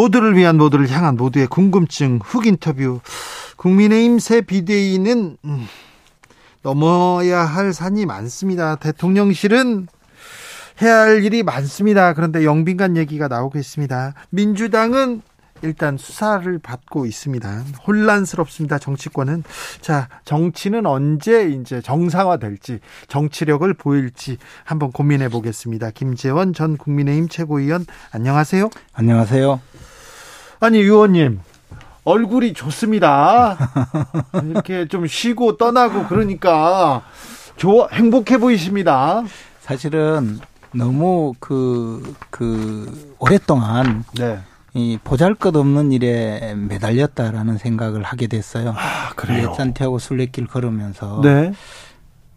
모두를 위한 모두를 향한 모두의 궁금증 훅 인터뷰 국민의힘 새 비대위는 음, 넘어야 할 산이 많습니다. 대통령실은 해야 할 일이 많습니다. 그런데 영빈관 얘기가 나오고 있습니다. 민주당은 일단 수사를 받고 있습니다. 혼란스럽습니다. 정치권은 자 정치는 언제 이제 정상화될지 정치력을 보일지 한번 고민해 보겠습니다. 김재원 전 국민의힘 최고위원 안녕하세요. 안녕하세요. 아니 의원님 얼굴이 좋습니다. 이렇게 좀 쉬고 떠나고 그러니까 좋아 행복해 보이십니다. 사실은 너무 그, 그, 오랫동안. 네. 이 보잘 것 없는 일에 매달렸다라는 생각을 하게 됐어요. 아, 그래요? 산티아고 순례길 걸으면서. 네.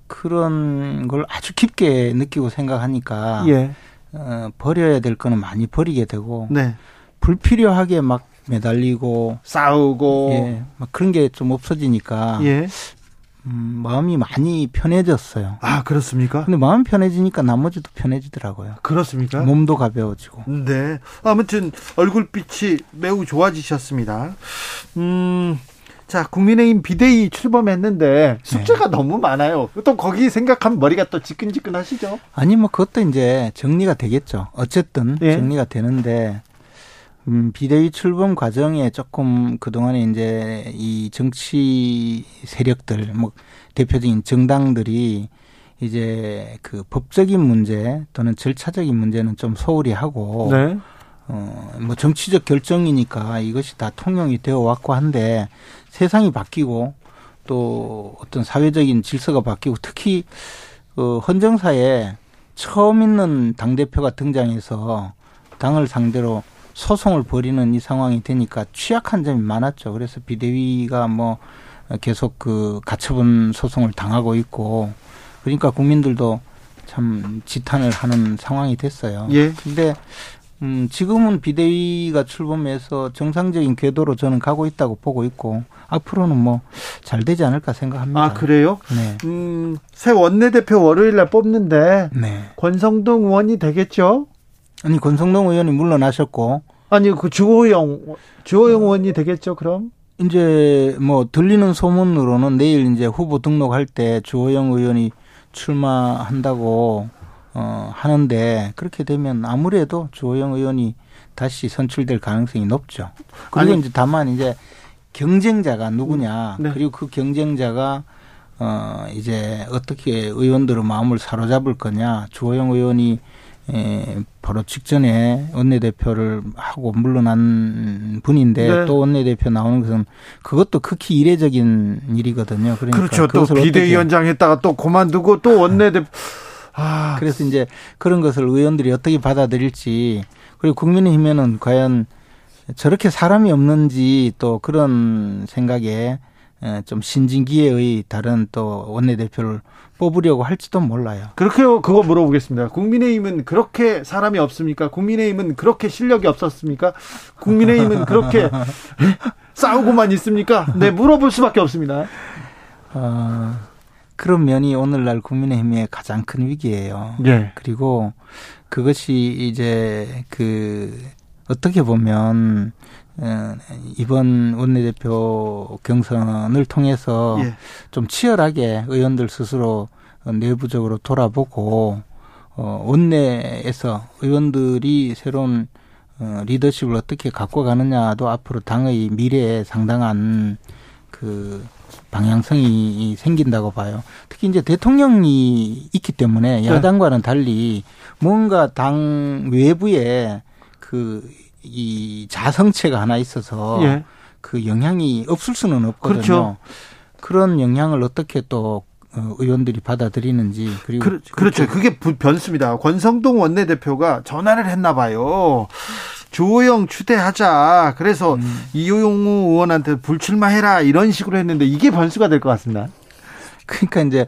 그런 걸 아주 깊게 느끼고 생각하니까. 예. 어, 버려야 될 거는 많이 버리게 되고. 네. 불필요하게 막 매달리고. 싸우고. 예. 막 그런 게 좀 없어지니까. 예. 음, 마음이 많이 편해졌어요. 아, 그렇습니까? 근데 마음 편해지니까 나머지도 편해지더라고요. 그렇습니까? 몸도 가벼워지고. 네. 아무튼 얼굴빛이 매우 좋아지셨습니다. 음, 자, 국민의힘 비대위 출범했는데 숙제가 네. 너무 많아요. 또 거기 생각하면 머리가 또 지끈지끈 하시죠? 아니, 뭐 그것도 이제 정리가 되겠죠. 어쨌든 네. 정리가 되는데 음, 비대위 출범 과정에 조금 그동안에 이제 이 정치 세력들, 뭐 대표적인 정당들이 이제 그 법적인 문제 또는 절차적인 문제는 좀 소홀히 하고 네. 어, 뭐 정치적 결정이니까 이것이 다 통용이 되어 왔고 한데 세상이 바뀌고 또 어떤 사회적인 질서가 바뀌고 특히 어, 헌정사에 처음 있는 당대표가 등장해서 당을 상대로 소송을 벌이는 이 상황이 되니까 취약한 점이 많았죠. 그래서 비대위가 뭐 계속 그 가처분 소송을 당하고 있고 그러니까 국민들도 참 지탄을 하는 상황이 됐어요. 예. 근데 음 지금은 비대위가 출범해서 정상적인 궤도로 저는 가고 있다고 보고 있고 앞으로는 뭐 잘 되지 않을까 생각합니다. 아 그래요? 네. 음새 원내대표 월요일 날 뽑는데 네. 권성동 의원이 되겠죠? 아니 권성동 의원이 물러나셨고 아니 그 주호영 주호영 의원이 되겠죠 그럼? 이제 뭐 들리는 소문으로는 내일 이제 후보 등록할 때 주호영 의원이 출마한다고 어 하는데 그렇게 되면 아무래도 주호영 의원이 다시 선출될 가능성이 높죠. 그리고 아니, 이제 다만 이제 경쟁자가 누구냐 네. 그리고 그 경쟁자가 어 이제 어떻게 의원들의 마음을 사로잡을 거냐 주호영 의원이 에, 바로 직전에 원내대표를 하고 물러난 분인데 네. 또 원내대표 나오는 것은 그것도 극히 이례적인 일이거든요. 그러니까 그렇죠. 또 비대위원장 했다가 또 그만두고 또 원내대표. 아. 그래서 이제 그런 것을 의원들이 어떻게 받아들일지 그리고 국민의힘에는 과연 저렇게 사람이 없는지 또 그런 생각에 좀 신진기회의 다른 또 원내대표를 뽑으려고 할지도 몰라요. 그렇게요. 그거 물어보겠습니다. 국민의힘은 그렇게 사람이 없습니까? 국민의힘은 그렇게 실력이 없었습니까? 국민의힘은 그렇게 싸우고만 있습니까? 네, 물어볼 수밖에 없습니다. 어, 그런 면이 오늘날 국민의힘의 가장 큰 위기예요. 네. 그리고 그것이 이제 그 어떻게 보면 어, 이번 원내대표 경선을 통해서 예. 좀 치열하게 의원들 스스로 내부적으로 돌아보고 어, 원내에서 의원들이 새로운 어, 리더십을 어떻게 갖고 가느냐도 앞으로 당의 미래에 상당한 그 방향성이 생긴다고 봐요. 특히 이제 대통령이 있기 때문에 네. 야당과는 달리 뭔가 당 외부에 그 이 자성체가 하나 있어서 예. 그 영향이 없을 수는 없거든요. 그렇죠. 그런 영향을 어떻게 또 어, 의원들이 받아들이는지 그리고 그, 렇죠 그게 변수입니다. 권성동 원내대표가 전화를 했나 봐요. 조호영 추대하자. 그래서 음. 이용우 의원한테 불출마해라 이런 식으로 했는데 이게 변수가 될 것 같습니다. 그러니까 이제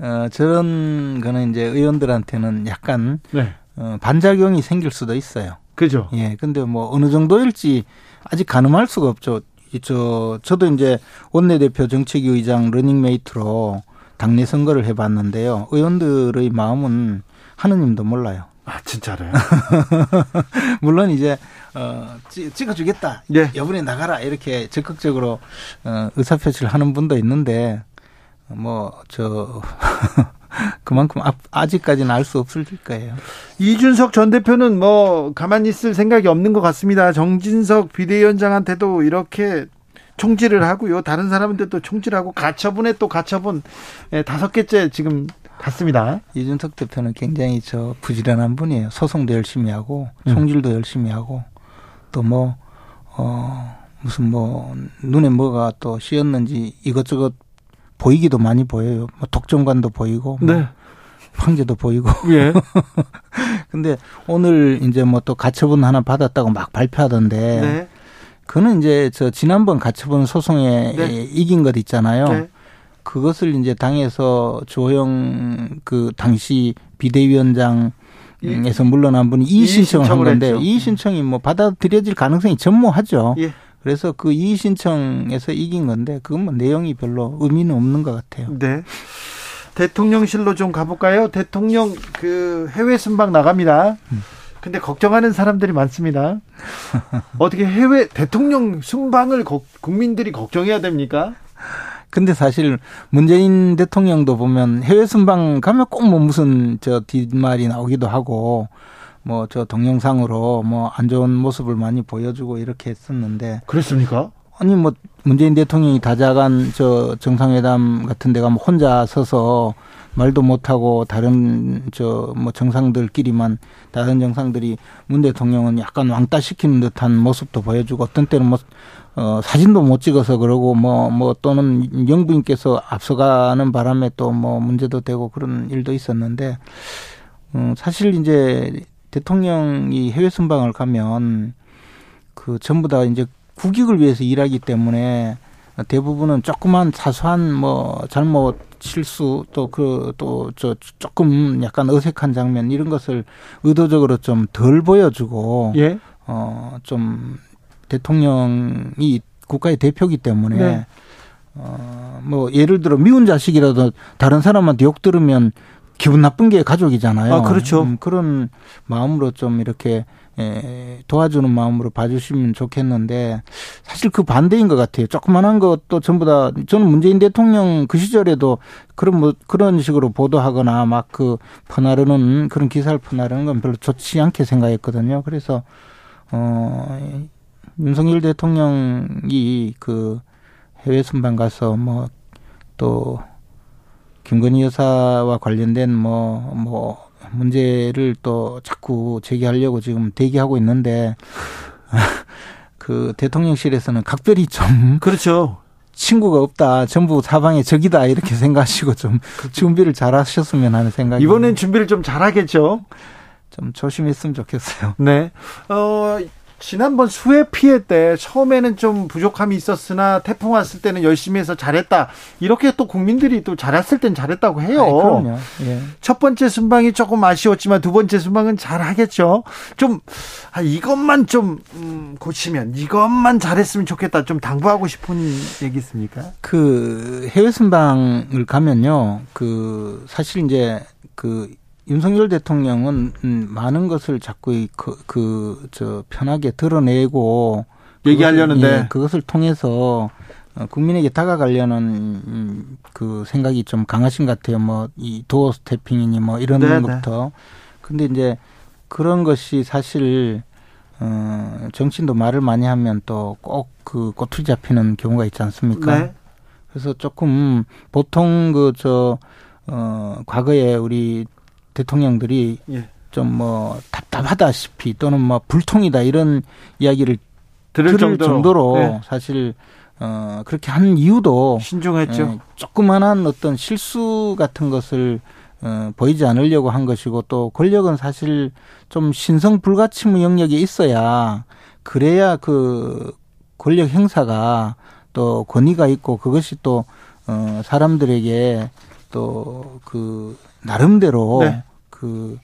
어, 저런 거는 이제 의원들한테는 약간 네. 어, 반작용이 생길 수도 있어요. 그죠. 예. 근데 뭐 어느 정도일지 아직 가늠할 수가 없죠. 저 저도 이제 원내대표 정책위 의장 러닝메이트로 당내 선거를 해봤는데요. 의원들의 마음은 하느님도 몰라요. 아 진짜로요? 물론 이제 어 찍어주겠다. 네. 여분에 나가라 이렇게 적극적으로 어, 의사표시를 하는 분도 있는데 뭐 저 그만큼 아직까지는 알 수 없을 거예요. 이준석 전 대표는 뭐 가만히 있을 생각이 없는 것 같습니다. 정진석 비대위원장한테도 이렇게 총질을 하고요. 다른 사람한테도 총질하고 가처분에 또 가처분 예, 다섯 개째 지금 갔습니다. 이준석 대표는 굉장히 저 부지런한 분이에요. 소송도 열심히 하고 음. 총질도 음. 열심히 하고 또 뭐 어, 무슨 뭐 눈에 뭐가 또 씌었는지 이것저것 보이기도 많이 보여요. 뭐 독점관도 보이고 뭐 네. 황제도 보이고. 예. 근데 오늘 이제 뭐 또 가처분 하나 받았다고 막 발표하던데. 네. 그는 이제 저 지난번 가처분 소송에 네. 이긴 것 있잖아요. 네. 그것을 이제 당에서 조영 그 당시 비대위원장 에서 물러난 분이 이의 신청을 한 건데 이의 신청이 뭐 받아들여질 가능성이 전무하죠. 예. 그래서 그 이의 신청에서 이긴 건데 그건 뭐 내용이 별로 의미는 없는 것 같아요. 네. 대통령실로 좀 가볼까요? 대통령 그 해외 순방 나갑니다. 근데 걱정하는 사람들이 많습니다. 어떻게 해외 대통령 순방을 국민들이 걱정해야 됩니까? 근데 사실 문재인 대통령도 보면 해외 순방 가면 꼭 뭐 무슨 저 뒷말이 나오기도 하고 뭐 저 동영상으로 뭐 안 좋은 모습을 많이 보여주고 이렇게 했었는데 그랬습니까? 아니 뭐 문재인 대통령이 다자간 저 정상회담 같은 데 가면 혼자 서서 말도 못하고 다른 저 뭐 정상들끼리만 다른 정상들이 문 대통령은 약간 왕따 시키는 듯한 모습도 보여주고 어떤 때는 뭐 어, 사진도 못 찍어서 그러고 뭐, 뭐 또는 영부인께서 앞서가는 바람에 또 뭐 문제도 되고 그런 일도 있었는데, 음, 사실 이제 대통령이 해외 순방을 가면 그 전부 다 이제 국익을 위해서 일하기 때문에 대부분은 조그만 사소한 뭐 잘못 실수 또 그 또 저 조금 약간 어색한 장면 이런 것을 의도적으로 좀 덜 보여주고 예? 어좀 대통령이 국가의 대표기 때문에 네. 어뭐 예를 들어 미운 자식이라도 다른 사람한테 욕 들으면 기분 나쁜 게 가족이잖아요. 아, 그렇죠. 음, 그런 마음으로 좀 이렇게 에, 도와주는 마음으로 봐주시면 좋겠는데 사실 그 반대인 것 같아요. 조그만한 것도 전부 다 저는 문재인 대통령 그 시절에도 그런 뭐 그런 식으로 보도하거나 막 그 퍼나르는 그런 기사를 퍼나르는 건 별로 좋지 않게 생각했거든요. 그래서 어 윤석열 대통령이 그 해외 순방 가서 뭐또 김건희 여사와 관련된 뭐뭐 뭐 문제를 또 자꾸 제기하려고 지금 대기하고 있는데 그 대통령실에서는 각별히 좀 그렇죠. 친구가 없다. 전부 사방에 적이다. 이렇게 생각하시고 좀. 준비를 잘 하셨으면 하는 생각이. 이번엔 준비를 좀 잘하겠죠. 좀 조심했으면 좋겠어요. 네. 어, 지난번 수해 피해 때 처음에는 좀 부족함이 있었으나 태풍 왔을 때는 열심히 해서 잘했다. 이렇게 또 국민들이 또 잘했을 땐 잘했다고 해요. 그럼요. 예. 첫 번째 순방이 조금 아쉬웠지만 두 번째 순방은 잘하겠죠. 좀 아, 이것만 좀 음, 고치면 이것만 잘했으면 좋겠다. 좀 당부하고 싶은 얘기 있습니까? 그 해외 순방을 가면요. 그 사실 이제 그 윤석열 대통령은 음, 많은 것을 자꾸 그, 그, 저, 편하게 드러내고. 얘기하려는데. 예, 그것을 통해서 어, 국민에게 다가가려는 음, 그 생각이 좀 강하신 것 같아요. 뭐, 이 도어 스태핑이니 뭐 이런 네네. 것부터. 근데 이제 그런 것이 사실, 어, 정치인도 말을 많이 하면 또 꼭 그 꼬투리 잡히는 경우가 있지 않습니까? 네. 그래서 조금 보통 그, 저, 어, 과거에 우리 대통령들이 예. 좀뭐 답답하다시피 또는 뭐 불통이다 이런 이야기를 들을, 들을 정도로, 정도로 네. 사실 어 그렇게 한 이유도 신중했죠. 예, 조그만한 어떤 실수 같은 것을 어, 보이지 않으려고 한 것이고 또 권력은 사실 좀 신성 불가침의 영역에 있어야 그래야 그 권력 행사가 또 권위가 있고 그것이 또 어, 사람들에게 또 그 나름대로 네. 그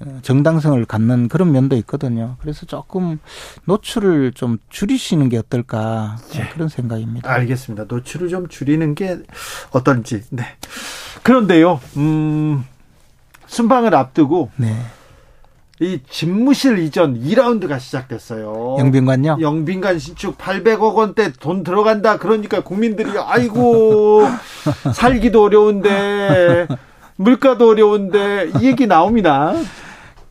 어, 정당성을 갖는 그런 면도 있거든요. 그래서 조금 노출을 좀 줄이시는 게 어떨까 네. 그런 생각입니다. 알겠습니다. 노출을 좀 줄이는 게 어떤지. 네. 그런데요, 음, 순방을 앞두고 네. 이 집무실 이전 2라운드가 시작됐어요. 영빈관요? 영빈관 신축 800억 원대 돈 들어간다. 그러니까 국민들이 아이고 살기도 어려운데 물가도 어려운데 이 얘기 나옵니다.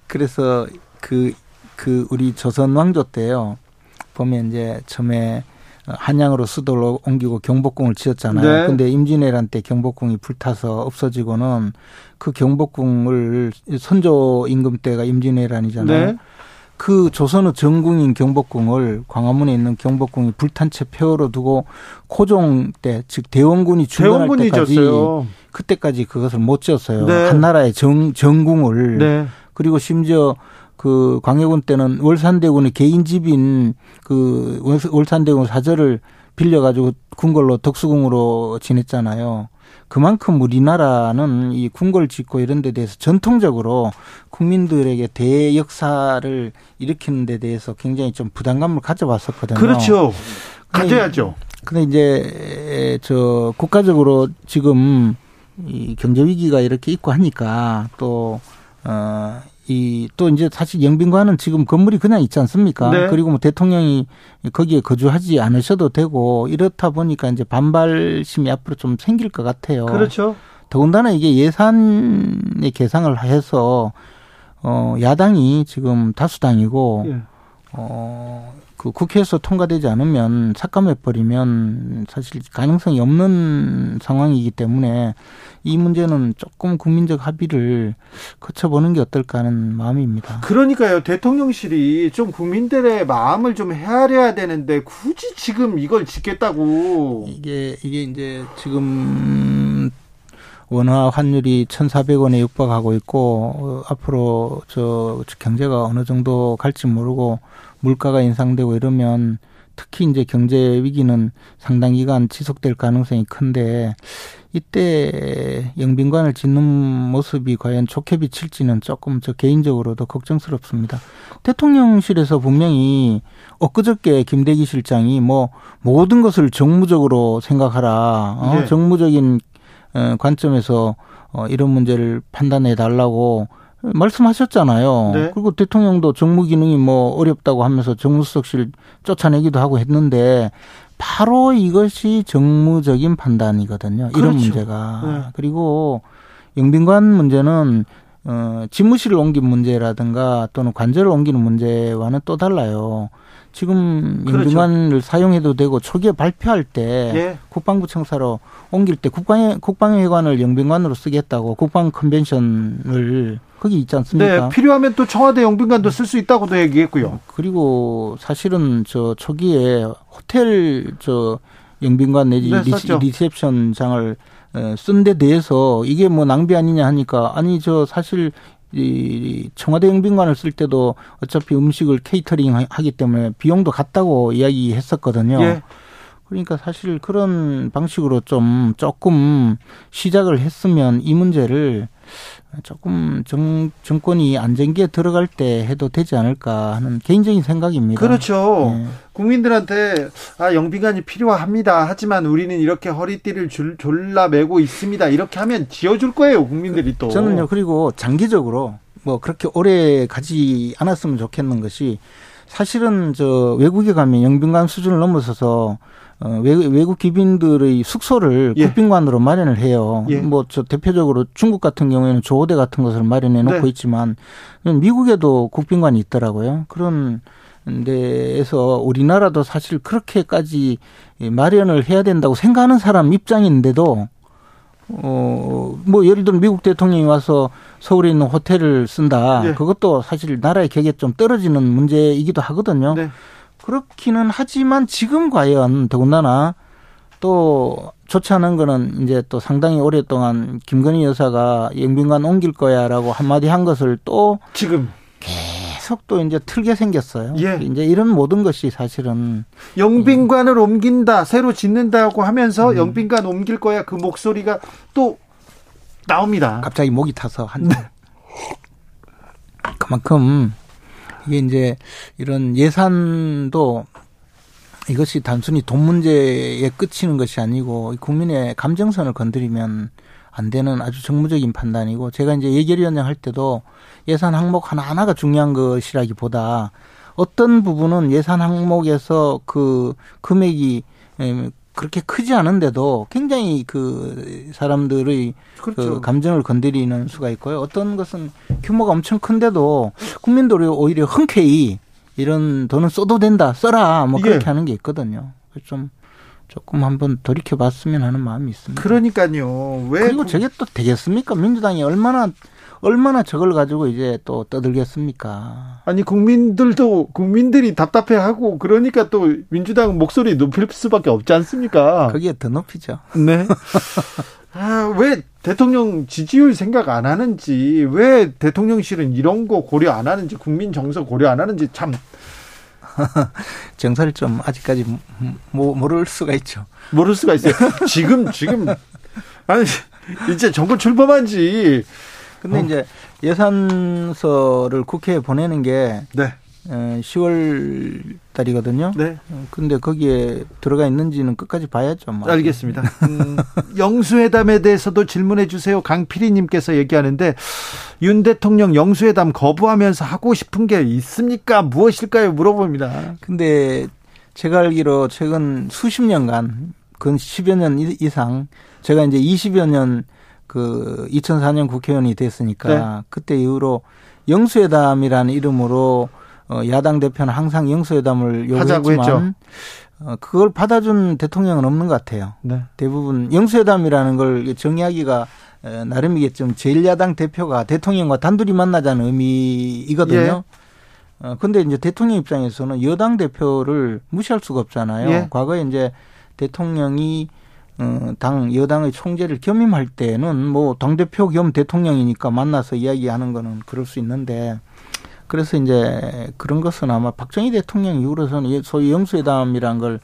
그래서 그, 그 우리 조선 왕조 때요. 보면 이제 처음에 한양으로 수도를 옮기고 경복궁을 지었잖아요. 네. 근데 임진왜란 때 경복궁이 불타서 없어지고는 그 경복궁을 선조 임금 때가 임진왜란이잖아요. 네. 그 조선의 정궁인 경복궁을 광화문에 있는 경복궁이 불탄 채 폐허로 두고 코종 때 즉 대원군이 중단할 때까지 졌어요. 그때까지 그것을 못 지었어요. 네. 한나라의 정 정궁을 네. 그리고 심지어 그 광해군 때는 월산대군의 개인 집인 그 월산대군 사절을 빌려가지고 궁궐로 덕수궁으로 지냈잖아요. 그만큼 우리나라는 이 궁궐 짓고 이런 데 대해서 전통적으로 국민들에게 대역사를 일으키는 데 대해서 굉장히 좀 부담감을 가져왔었거든요. 그렇죠. 가져야죠. 근데 이제 저 국가적으로 지금 이 경제 위기가 이렇게 있고 하니까 또 어, 이, 또 이제 사실 영빈관은 지금 건물이 그냥 있지 않습니까? 네. 그리고 뭐 대통령이 거기에 거주하지 않으셔도 되고 이렇다 보니까 이제 반발심이 앞으로 좀 생길 것 같아요. 그렇죠. 더군다나 이게 예산의 계상을 해서 어, 야당이 지금 다수당이고 예. 어, 그 국회에서 통과되지 않으면 삭감해 버리면 사실 가능성이 없는 상황이기 때문에 이 문제는 조금 국민적 합의를 거쳐보는 게 어떨까 하는 마음입니다. 그러니까요. 대통령실이 좀 국민들의 마음을 좀 헤아려야 되는데 굳이 지금 이걸 짓겠다고. 이게, 이게 이제 지금 원화 환율이 1,400원에 육박하고 있고 어, 앞으로 저 경제가 어느 정도 갈지 모르고 물가가 인상되고 이러면 특히 이제 경제 위기는 상당 기간 지속될 가능성이 큰데 이때 영빈관을 짓는 모습이 과연 좋게 비칠지는 조금 저 개인적으로도 걱정스럽습니다. 대통령실에서 분명히 엊그저께 김대기 실장이 뭐 모든 것을 정무적으로 생각하라. 어? 네. 정무적인 어, 관점에서 어, 이런 문제를 판단해 달라고 말씀하셨잖아요. 네. 그리고 대통령도 정무 기능이 뭐 어렵다고 하면서 정무수석실 쫓아내기도 하고 했는데 바로 이것이 정무적인 판단이거든요. 그렇죠. 이런 문제가. 네. 그리고 영빈관 문제는 어, 집무실을 옮긴 문제라든가 또는 관절을 옮기는 문제와는 또 달라요. 지금 그렇죠. 영빈관을 사용해도 되고 초기에 발표할 때 예. 국방부 청사로 옮길 때 국방 국방회관을 영빈관으로 쓰겠다고 국방 컨벤션을 거기 있지 않습니까? 네, 필요하면 또 청와대 영빈관도 쓸 수 있다고도 얘기했고요. 그리고 사실은 저 초기에 호텔 저 영빈관 내지 네, 리셉션장을 쓴 데 대해서 이게 뭐 낭비 아니냐 하니까 아니 저 사실 이 청와대 영빈관을 쓸 때도 어차피 음식을 케이터링 하기 때문에 비용도 같다고 이야기했었거든요. 예. 그러니까 사실 그런 방식으로 좀 조금 시작을 했으면 이 문제를 조금 정, 정권이 안정기에 들어갈 때 해도 되지 않을까 하는 개인적인 생각입니다. 그렇죠. 네. 국민들한테 아 영빈관이 필요합니다. 하지만 우리는 이렇게 허리띠를 줄, 졸라매고 있습니다. 이렇게 하면 지어줄 거예요. 국민들이 또. 저는요. 그리고 장기적으로 뭐 그렇게 오래 가지 않았으면 좋겠는 것이 사실은 저 외국에 가면 영빈관 수준을 넘어서서 어, 외국 기빈들의 숙소를 예. 국빈관으로 마련을 해요. 예. 뭐저 대표적으로 중국 같은 경우에는 조호대 같은 것을 마련해 놓고 네. 있지만 미국에도 국빈관이 있더라고요. 그런 데에서 우리나라도 사실 그렇게까지 마련을 해야 된다고 생각하는 사람 입장인데도 어, 뭐, 예를 들면 미국 대통령이 와서 서울에 있는 호텔을 쓴다. 네. 그것도 사실 나라의 격에 좀 떨어지는 문제이기도 하거든요. 네. 그렇기는 하지만 지금 과연 더군다나 또 좋지 않은 거는 이제 또 상당히 오랫동안 김건희 여사가 영빈관 옮길 거야라고 한마디 한 것을 또 지금 계속 또 이제 틀게 생겼어요. 예. 이제 이런 모든 것이 사실은 영빈관을 옮긴다, 새로 짓는다고 하면서 음. 영빈관 옮길 거야 그 목소리가 또 나옵니다. 갑자기 목이 타서 한 네. 그만큼 이게 이제 이런 예산도 이것이 단순히 돈 문제에 끝이는 것이 아니고 국민의 감정선을 건드리면 안 되는 아주 정무적인 판단이고 제가 이제 예결위원장 할 때도 예산 항목 하나하나가 중요한 것이라기보다 어떤 부분은 예산 항목에서 그 금액이 그렇게 크지 않은데도 굉장히 그 사람들의 그 그렇죠. 그 감정을 건드리는 수가 있고요. 어떤 것은 규모가 엄청 큰데도 국민들이 오히려 흔쾌히 이런 돈은 써도 된다, 써라, 뭐 그렇게 하는 게 있거든요. 좀 조금 한번 돌이켜 봤으면 하는 마음이 있습니다. 그러니까요. 왜 그리고 저게 또 되겠습니까? 민주당이 얼마나 얼마나 저걸 가지고 이제 또 떠들겠습니까? 아니 국민들도 국민들이 답답해하고 그러니까 또 민주당 목소리 높일 수밖에 없지 않습니까? 그게 더 높이죠. 네. 아, 왜 대통령 지지율 생각 안 하는지, 왜 대통령실은 이런 거 고려 안 하는지, 국민 정서 고려 안 하는지 참. 정서를 좀 아직까지 모, 모를 수가 있죠. 모를 수가 있어요. 지금, 지금, 아니, 이제 정권 출범한 지. 근데 어. 이제 예산서를 국회에 보내는 게. 네. 10월 달이거든요. 네. 근데 거기에 들어가 있는지는 끝까지 봐야죠. 뭐. 알겠습니다. 음, 영수회담에 대해서도 질문해 주세요. 강피리님께서 얘기하는데 윤 대통령 영수회담 거부하면서 하고 싶은 게 있습니까? 무엇일까요? 물어봅니다. 근데 제가 알기로 최근 수십 년간 근 10여 년 이상 제가 이제 20여 년 그 2004년 국회의원이 됐으니까 네. 그때 이후로 영수회담이라는 이름으로 어, 야당 대표는 항상 영수회담을 요구했지만 어, 그걸 받아준 대통령은 없는 것 같아요. 네. 대부분 영수회담이라는 걸 정의하기가 어, 나름이겠지만 제일야당 대표가 대통령과 단둘이 만나자는 의미이거든요. 예. 어, 근데 이제 대통령 입장에서는 여당 대표를 무시할 수가 없잖아요. 예. 과거에 이제 대통령이 어, 당 여당의 총재를 겸임할 때는 뭐 당 대표 겸 대통령이니까 만나서 이야기하는 거는 그럴 수 있는데 그래서 이제 그런 것은 아마 박정희 대통령 이후로서는 소위 영수회담이란 걸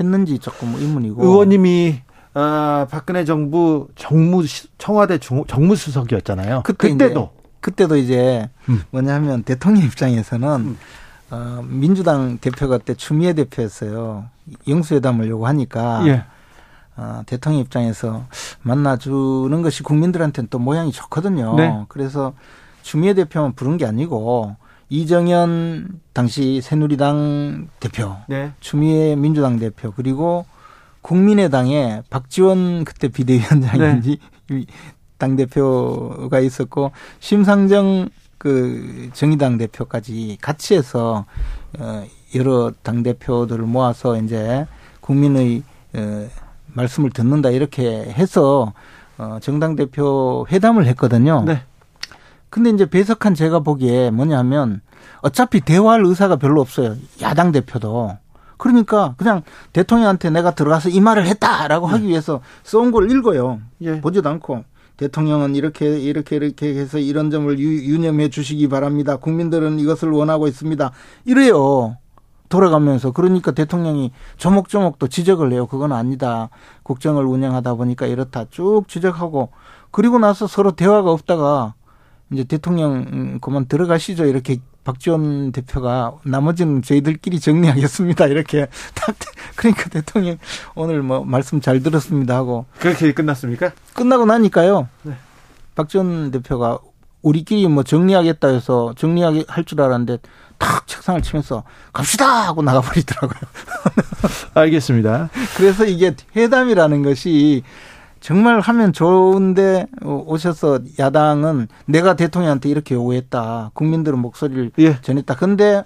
했는지 조금 의문이고. 의원님이 아, 박근혜 정부 정무 청와대 정무수석이었잖아요. 그때 그때도 그때도 이제 음. 뭐냐면 대통령 입장에서는 음. 어, 민주당 대표가 그때 추미애 대표였어요. 영수회담을 요구하니까 예. 어, 대통령 입장에서 만나주는 것이 국민들한테는 또 모양이 좋거든요. 네. 그래서 추미애 대표만 부른 게 아니고 이정현 당시 새누리당 대표, 네. 추미애 민주당 대표 그리고 국민의당에 박지원 그때 비대위원장인지 네. 당 대표가 있었고 심상정 그 정의당 대표까지 같이 해서 어 여러 당 대표들을 모아서 이제 국민의 어 말씀을 듣는다 이렇게 해서 어 정당 대표 회담을 했거든요. 네. 근데 이제 배석한 제가 보기에 뭐냐면 어차피 대화할 의사가 별로 없어요. 야당 대표도. 그러니까 그냥 대통령한테 내가 들어가서 이 말을 했다라고 하기 네. 위해서 써온 걸 읽어요. 예. 보지도 않고 대통령은 이렇게 이렇게 이렇게 해서 이런 점을 유, 념해 주시기 바랍니다. 국민들은 이것을 원하고 있습니다. 이래요. 돌아가면서 그러니까 대통령이 조목조목 또 지적을 해요. 그건 아니다. 국정을 운영하다 보니까 이렇다 쭉 지적하고 그리고 나서 서로 대화가 없다가 이제 대통령 음, 그만 들어가시죠 이렇게 박지원 대표가 나머지는 저희들끼리 정리하겠습니다 이렇게 딱 그러니까 대통령 오늘 뭐 말씀 잘 들었습니다 하고 그렇게 끝났습니까? 끝나고 나니까요. 네. 박지원 대표가 우리끼리 뭐 정리하겠다 해서 정리하게 할 줄 알았는데 탁 책상을 치면서 갑시다 하고 나가버리더라고요. 알겠습니다. 그래서 이게 회담이라는 것이 정말 하면 좋은데 오셔서 야당은 내가 대통령한테 이렇게 요구했다. 국민들은 목소리를 예. 전했다. 근데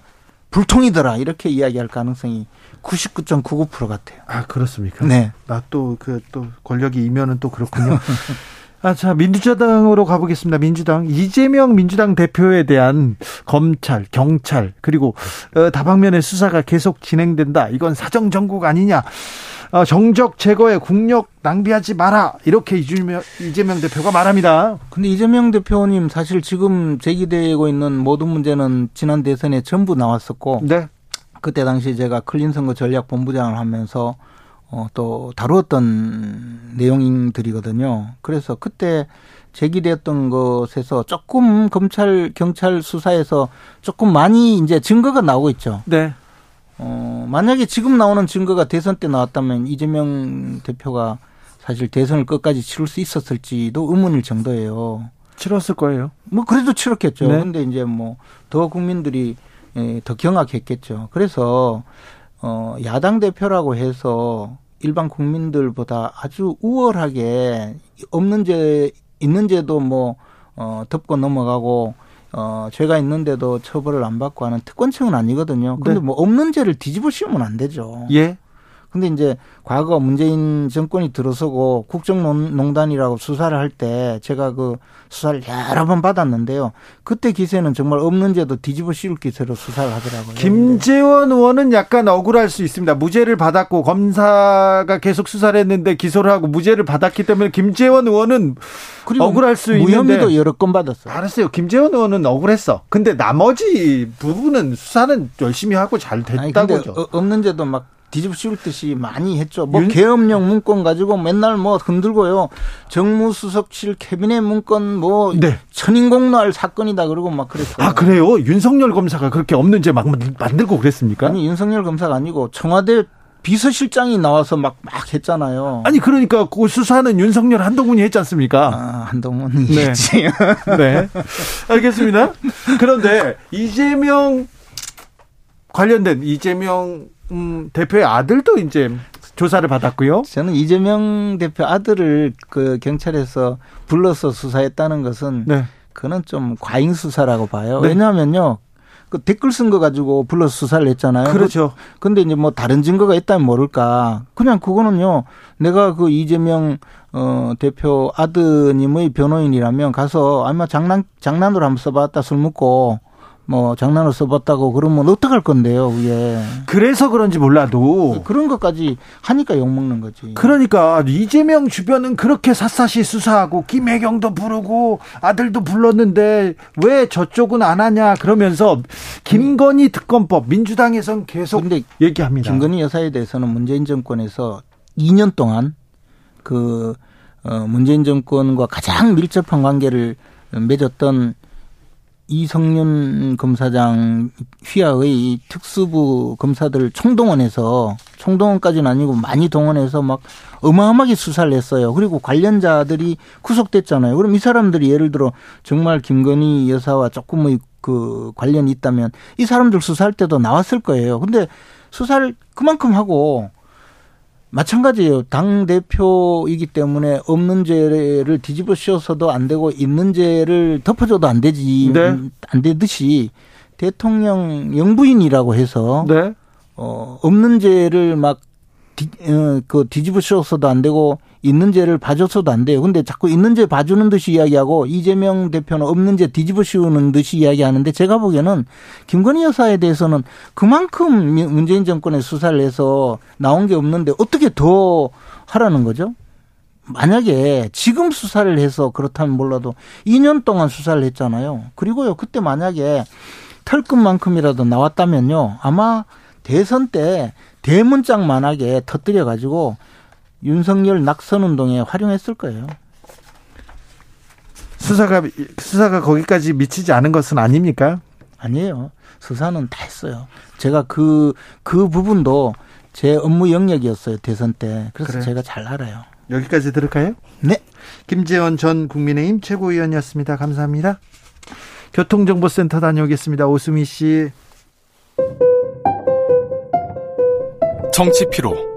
불통이더라. 이렇게 이야기할 가능성이 99.99% 같아요. 아, 그렇습니까? 네. 나 또 그또 권력이 이면은 또 그렇군요. 아, 자, 민주당으로 가보겠습니다. 민주당. 이재명 민주당 대표에 대한 검찰, 경찰, 그리고 어, 다방면의 수사가 계속 진행된다. 이건 사정정국 아니냐. 어, 정적 제거에 국력 낭비하지 마라 이렇게 이재명, 이재명 대표가 말합니다. 근데 이재명 대표님 사실 지금 제기되고 있는 모든 문제는 지난 대선에 전부 나왔었고 네. 그때 당시 제가 클린 선거 전략 본부장을 하면서 어, 또 다루었던 내용들이거든요. 그래서 그때 제기되었던 것에서 조금 검찰 경찰 수사에서 조금 많이 이제 증거가 나오고 있죠. 네. 어, 만약에 지금 나오는 증거가 대선 때 나왔다면 이재명 대표가 사실 대선을 끝까지 치를 수 있었을지도 의문일 정도예요. 치렀을 거예요. 뭐 그래도 치렀겠죠. 네. 근데 이제 뭐 더 국민들이 예, 더 경악했겠죠. 그래서 어 야당 대표라고 해서 일반 국민들보다 아주 우월하게 없는 죄 있는 죄도 뭐 어, 덮고 넘어가고 어, 죄가 있는데도 처벌을 안 받고 하는 특권층은 아니거든요. 근데 네. 뭐 없는 죄를 뒤집어 씌우면 안 되죠. 예. 근데 이제 과거 문재인 정권이 들어서고 국정농단이라고 수사를 할 때 제가 그 수사를 여러 번 받았는데요. 그때 기세는 정말 없는 죄도 뒤집어 씌울 기세로 수사를 하더라고요. 김재원 의원은 약간 억울할 수 있습니다. 무죄를 받았고 검사가 계속 수사를 했는데 기소를 하고 무죄를 받았기 때문에 김재원 의원은 억울할 수 있는데 무혐의도 여러 건 받았어요. 알았어요. 김재원 의원은 억울했어. 근데 나머지 부분은 수사는 열심히 하고 잘 됐다고죠. 아니, 없는 죄도 막 뒤집어 씌울 듯이 많이 했죠. 뭐 윤... 계엄령 문건 가지고 맨날 뭐 흔들고요. 정무수석실 캐비넷 문건 뭐 네. 천인공날 사건이다 그러고 막 그랬어요. 아 그래요? 윤석열 검사가 그렇게 없는지 막 만들고 그랬습니까? 아니 윤석열 검사가 아니고 청와대 비서실장이 나와서 막, 막 했잖아요. 아니, 그러니까 그 수사는 윤석열 한동훈이 했지 않습니까? 아, 한동훈이 네. 했지. 네. 알겠습니다. 그런데 이재명 관련된 이재명 음, 대표의 아들도 이제 조사를 받았고요. 저는 이재명 대표 아들을 그 경찰에서 불러서 수사했다는 것은 네. 그는 좀 과잉 수사라고 봐요. 네. 왜냐하면요. 그 댓글 쓴 거 가지고 불러서 수사를 했잖아요. 그렇죠. 근데 이제 뭐 다른 증거가 있다면 모를까. 그냥 그거는요. 내가 그 이재명 어 대표 아드님의 변호인이라면 가서 아마 장난 장난으로 한번 써봤다 술 먹고 뭐 장난으로 써봤다고 그러면 어떡할 건데요, 그게. 그래서 그런지 몰라도 그런 것까지 하니까 욕 먹는 거지. 그러니까 이재명 주변은 그렇게 샅샅이 수사하고 김혜경도 부르고 아들도 불렀는데 왜 저쪽은 안 하냐 그러면서 김건희 특검법 민주당에선 계속 근데 얘기합니다. 김건희 여사에 대해서는 문재인 정권에서 2년 동안 그 어, 문재인 정권과 가장 밀접한 관계를 맺었던 이성윤 검사장 휘하의 특수부 검사들 총동원해서 총동원까지는 아니고 많이 동원해서 막 어마어마하게 수사를 했어요. 그리고 관련자들이 구속됐잖아요. 그럼 이 사람들이 예를 들어 정말 김건희 여사와 조금의 그 관련이 있다면 이 사람들 수사할 때도 나왔을 거예요. 근데 수사를 그만큼 하고 마찬가지예요. 당 대표이기 때문에 없는 죄를 뒤집어 씌워서도 안 되고 있는 죄를 덮어줘도 안 되지 네. 안 되듯이 대통령 영부인이라고 해서 네. 어 없는 죄를 막 뒤, 어, 그 뒤집어 씌워서도 안 되고 있는 죄를 봐줘서도 안 돼요. 근데 자꾸 있는 죄 봐주는 듯이 이야기하고 이재명 대표는 없는 죄 뒤집어 씌우는 듯이 이야기하는데 제가 보기에는 김건희 여사에 대해서는 그만큼 문재인 정권의 수사를 해서 나온 게 없는데 어떻게 더 하라는 거죠? 만약에 지금 수사를 해서 그렇다면 몰라도 2년 동안 수사를 했잖아요. 그리고요, 그때 만약에 털끝만큼이라도 나왔다면요, 아마 대선 때 대문짝만하게 터뜨려 가지고 윤석열 낙선 운동에 활용했을 거예요. 수사가 수사가 거기까지 미치지 않은 것은 아닙니까? 아니에요. 수사는 다 했어요. 제가 그그 그 부분도 제 업무 영역이었어요 대선 때. 그래서 그래. 제가 잘 알아요. 여기까지 들을까요? 네. 김재원 전 국민의힘 최고위원이었습니다. 감사합니다. 교통정보센터 다녀오겠습니다. 오수미 씨. 정치 피로.